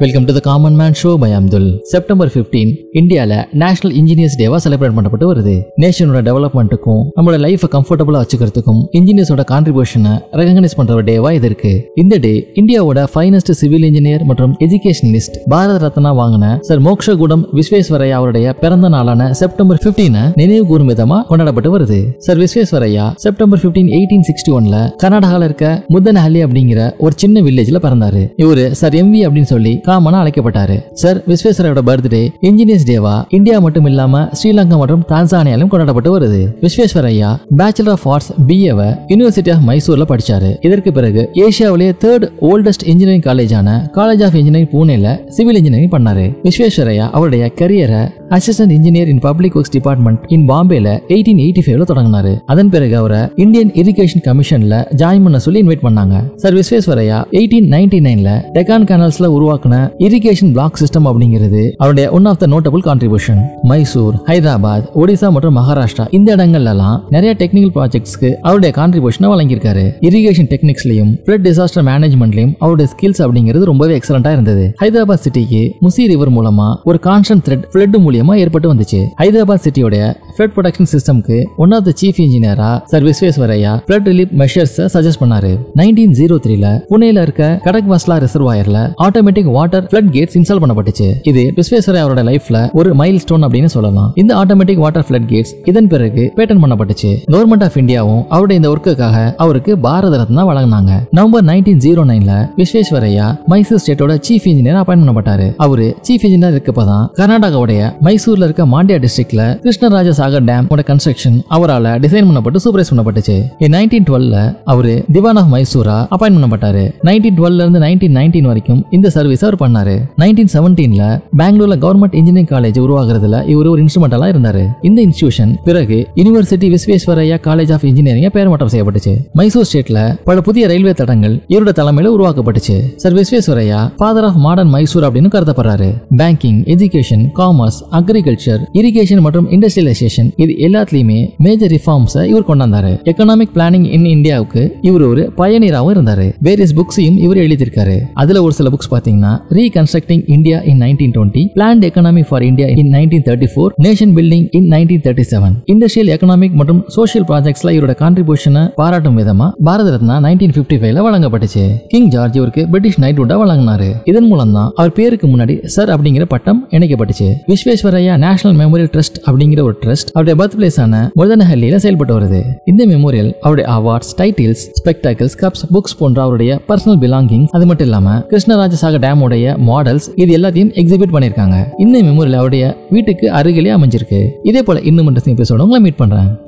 Welcome to the common man show by Abdul September fifteen இந்தியாவில் national engineers டேவா celebrate பண்ணப்பட்டு வருது. நேஷனோட டெவலப்மெண்ட்டுக்கும் நம்மளோட லைஃபை கம்ஃபர்டபுளாக வச்சுக்கிறதுக்கும் இன்ஜினியர்ஸோட கான்ட்ரிபியூஷனை ரெகனைஸ் பண்ணுற ஒரு டேவா இது இருக்கு. இந்த டே இந்தியாவோட ஃபைனஸ்ட் சிவில் இன்ஜினியர் மற்றும் எஜுகேஷனிஸ்ட் பாரத ரத்னா வாங்கின சார் மோக்ஷகுடம் விஸ்வேஸ்வரையா அவருடைய பிறந்த நாளான செப்டம்பர் 15 நினைவு கூறும் விதமாக கொண்டாடப்பட்டு வருது. Sir Visvesvaraya September 15 eighteen sixty ஒன்ல கர்நாடகாவில் இருக்க முத்தனஹல்லி அப்படிங்கிற ஒரு சின்ன வில்லேஜில் பிறந்தாரு. இவரு சார் எம்வி அப்படின்னு சொல்லி காமனா அழைக்கப்பட்டாரு. சார் விஸ்வேஸ்வரையோட பர்த்டே இன்ஜினியர்ஸ் டேவா இந்தியா மட்டும் இல்லாம ஸ்ரீலங்கா மற்றும் தான்சானியாலும் கொண்டாடப்பட்டு வருது. விஸ்வேஸ்வரையா பேச்சுலர் ஆஃப் ஆர்ட்ஸ் பிஏவை யூனிவர்சிட்டி ஆஃப் மைசூர்ல படிச்சாரு. இதற்கு பிறகு ஏசியாவிலேயே தேர்ட் ஓல்டஸ்ட் இன்ஜினியரிங் காலேஜான காலேஜ் ஆஃப் இன்ஜினியரிங் பூனேல சிவில் இன்ஜினியரிங் பண்ணாரு. விஸ்வேஸ்வரையா அவருடைய கரியரை assistant engineer in public works department in பாம்பேல எயிட்டீன் எயிட்டி ஃபைவ்ல தொடங்கினாரு. அதன் பிறகு அவரை இந்தியன் இரிகேஷன் கமிஷன்ல ஜாயின் பண்ண சொல்லி இன்வைட் பண்ணாங்க. சார் விஸ்வேஸ்வரையா எயிட்டீன் நைன்டி நைன்ல டெக்கான் கேனல்ஸ்ல உருவாக்குன இரிகேஷன் பிளாக் சிஸ்டம் அப்படிங்கிறது அவருடைய one of the notable contribution Mysore Hyderabad Odisha மற்றும் மகாராஷ்டிரா இந்த இடங்கள்ல எல்லாம் நிறைய டெக்னிக்கல் ப்ராஜெக்ட்ஸ்க்கு அவருடைய கான்ட்ரிபியூஷனை வழங்கியிருக்காரு. இரிகேஷன் டெக்னிக்ஸ்லயும் ஃபிளட் டிசாஸ்டர் மேனேஜ்மெண்ட்லயும் அவருடைய ஸ்கில்ஸ் அப்படிங்கிறது ரொம்பவே எக்ஸலண்டா இருந்தது. ஹைதராபாத் சிட்டிக்கு முசி ரிவர் மூலமா ஒரு கான்ஸ்டன்ட் த்ரெட் ஃபிளட் மூலியமா ஏற்பட்டு வந்துச்சு. ஹைதராபாத் சிட்டியோட ஃபிளட் ப்ரொடக்ஷன் சிஸ்டம்க்கு ஒன் ஆஃப் த சீஃப் இன்ஜினியரா sir Visvesvaraya flood relief measures suggest பண்ணாரு. நைன்டீன் ஜீரோ த்ரீல புனேல இருக்க Khadakwasla ரிசர்வாயர்ல automatic water flood gates install பண்ணப்பட்டுச்சு. இது விஸ்வேஸ்வரையா அவரோட லைஃப்ல ஒரு மைல் ஸ்டோன் அப்படின்னு சொல்லலாம். இந்த ஆட்டோமேட்டிக் வாட்டர் ஃபிளட் கேட்ஸ் இதன் பிறகு பேட்டன் பண்ணப்பட்டுச்சு. கவர்மெண்ட் ஆஃப் இந்தியாவும் அவருடைய இந்த ஒர்க்குக்காக அவருக்கு பாரத ரத்னா வழங்கினாங்க. நவம்பர் நைன்டீன் ஜீரோ oh நைன்ல விஸ்வேஸ்வரையா மைசூர் ஸ்டேட்டோட சீஃப் இன்ஜினியர் அப்பாயின் பண்ணப்பட்டாரு. அவரு சீஃப் இன்ஜினியர் இருக்கப்பதான் கர்நாடகாவுடைய மைசூர்ல இருக்க மாண்டியா டிஸ்ட்ரிக்ட்ல கிருஷ்ணராஜ சாகர் டேம் கன்ஸ்ட்ரக்ஷன் அவரால் டிசைன் பண்ணப்பட்டு சூப்பரைஸ் பண்ணப்பட்டுச்சு. நைன்டீன் டுவெல்ல அவரு திவான் ஆஃப் மைசூரா அப்பாயின் பண்ணப்பட்டாரு. நைன்டீன் டுவெல்ல இருந்து நைன்டீன் நைன்டீன் வரைக்கும் இந்த சர்வீஸ் அவர் பண்ணாரு. நைன்டீன் செவன்டீன்ல பெங்களூர்ல கவர்மெண்ட் இன்ஜினியரிங் காலேஜ் உருவாகிறதுல இவர் ஒரு இன்ஸ்ட்ருமெண்டலா இருந்தாரு. இந்த இன்ஸ்டியூஷன் பிறகு university Visvesvaraya college of engineering பெயர் மாற்றம் செய்யப்பட்டுச்சு. மைசூர் ஸ்டேட்ல பல புதிய ரயில்வே தடங்கள் இவரோட தலைமையில உருவாக்கப்பட்டுச்சு. Sir Visvesvaraya father of modern Mysore அப்படின்னு கருதப்படுறாரு. Banking education commerce agriculture irrigation மற்றும் இண்டஸ்ட்ரியலைசேஷன் இது எல்லாத்துலயுமே மேஜர் ரிஃபார்ம்ஸை இவர் கொண்டாந்தாரு. எக்கனாமிக் பிளானிங் இன் இந்தியாவுக்கு இவர் ஒரு பயனீராகவும் இருந்தாரு. வேரியஸ் புக்ஸையும் இவர் எழுதியிருக்காரு. அதுல ஒரு சில புக்ஸ் பாத்தீங்கன்னா reconstructing India in nineteen twenty planned economy for India in nineteen thirty four nation building in nineteen thirty seven industrial economic மற்றும் சோஷியல் ப்ராஜெக்ட்ஸ்ல இவரோட கான்ட்ரிபியூஷனை பாராட்டும் விதமா பாரத ரத்னா நைன்டீன் பிப்டி ஃபைவ்ல வழங்கப்பட்டுச்சு. கிங் ஜார்ஜ் இவருக்கு பிரிட்டிஷ் நைட்வுட்டா வழங்கினாரு. இதன் மூலம் தான் அவர் பேருக்கு முன்னாடி சார் அப்படிங்கிற பட்டம் இணைக்கப்பட்டுச்சு. விஸ்வேஸ்வரையா நேஷனல் மெமோரியல் ட்ரஸ்ட் அப்படிங்கிற ஒரு ட்ரஸ்ட் அவருடைய பர்த் பிளேஸான முருதனஹல்லியில செயல்பட்டு வருது. இந்த மெமோரியல் அவருடைய awards titles spectacles cups books போன்ற அவருடைய பர்சனல் பிலாங்கிங் அது மட்டும் இல்லாம கிருஷ்ணராஜசாகர் டேம் உடைய மாடல்ஸ் இது எல்லாத்தையும் எக்ஸிபிட் பண்ணியிருக்காங்க. இந்த மெமோரியல் அவருடைய வீட்டுக்கு அருகிலே அமைஞ்சிருக்கு. இதே போல இன்னும் இன்ட்ரெஸ்டிங் எபிசோட உங்களை மீட் பண்றேன்.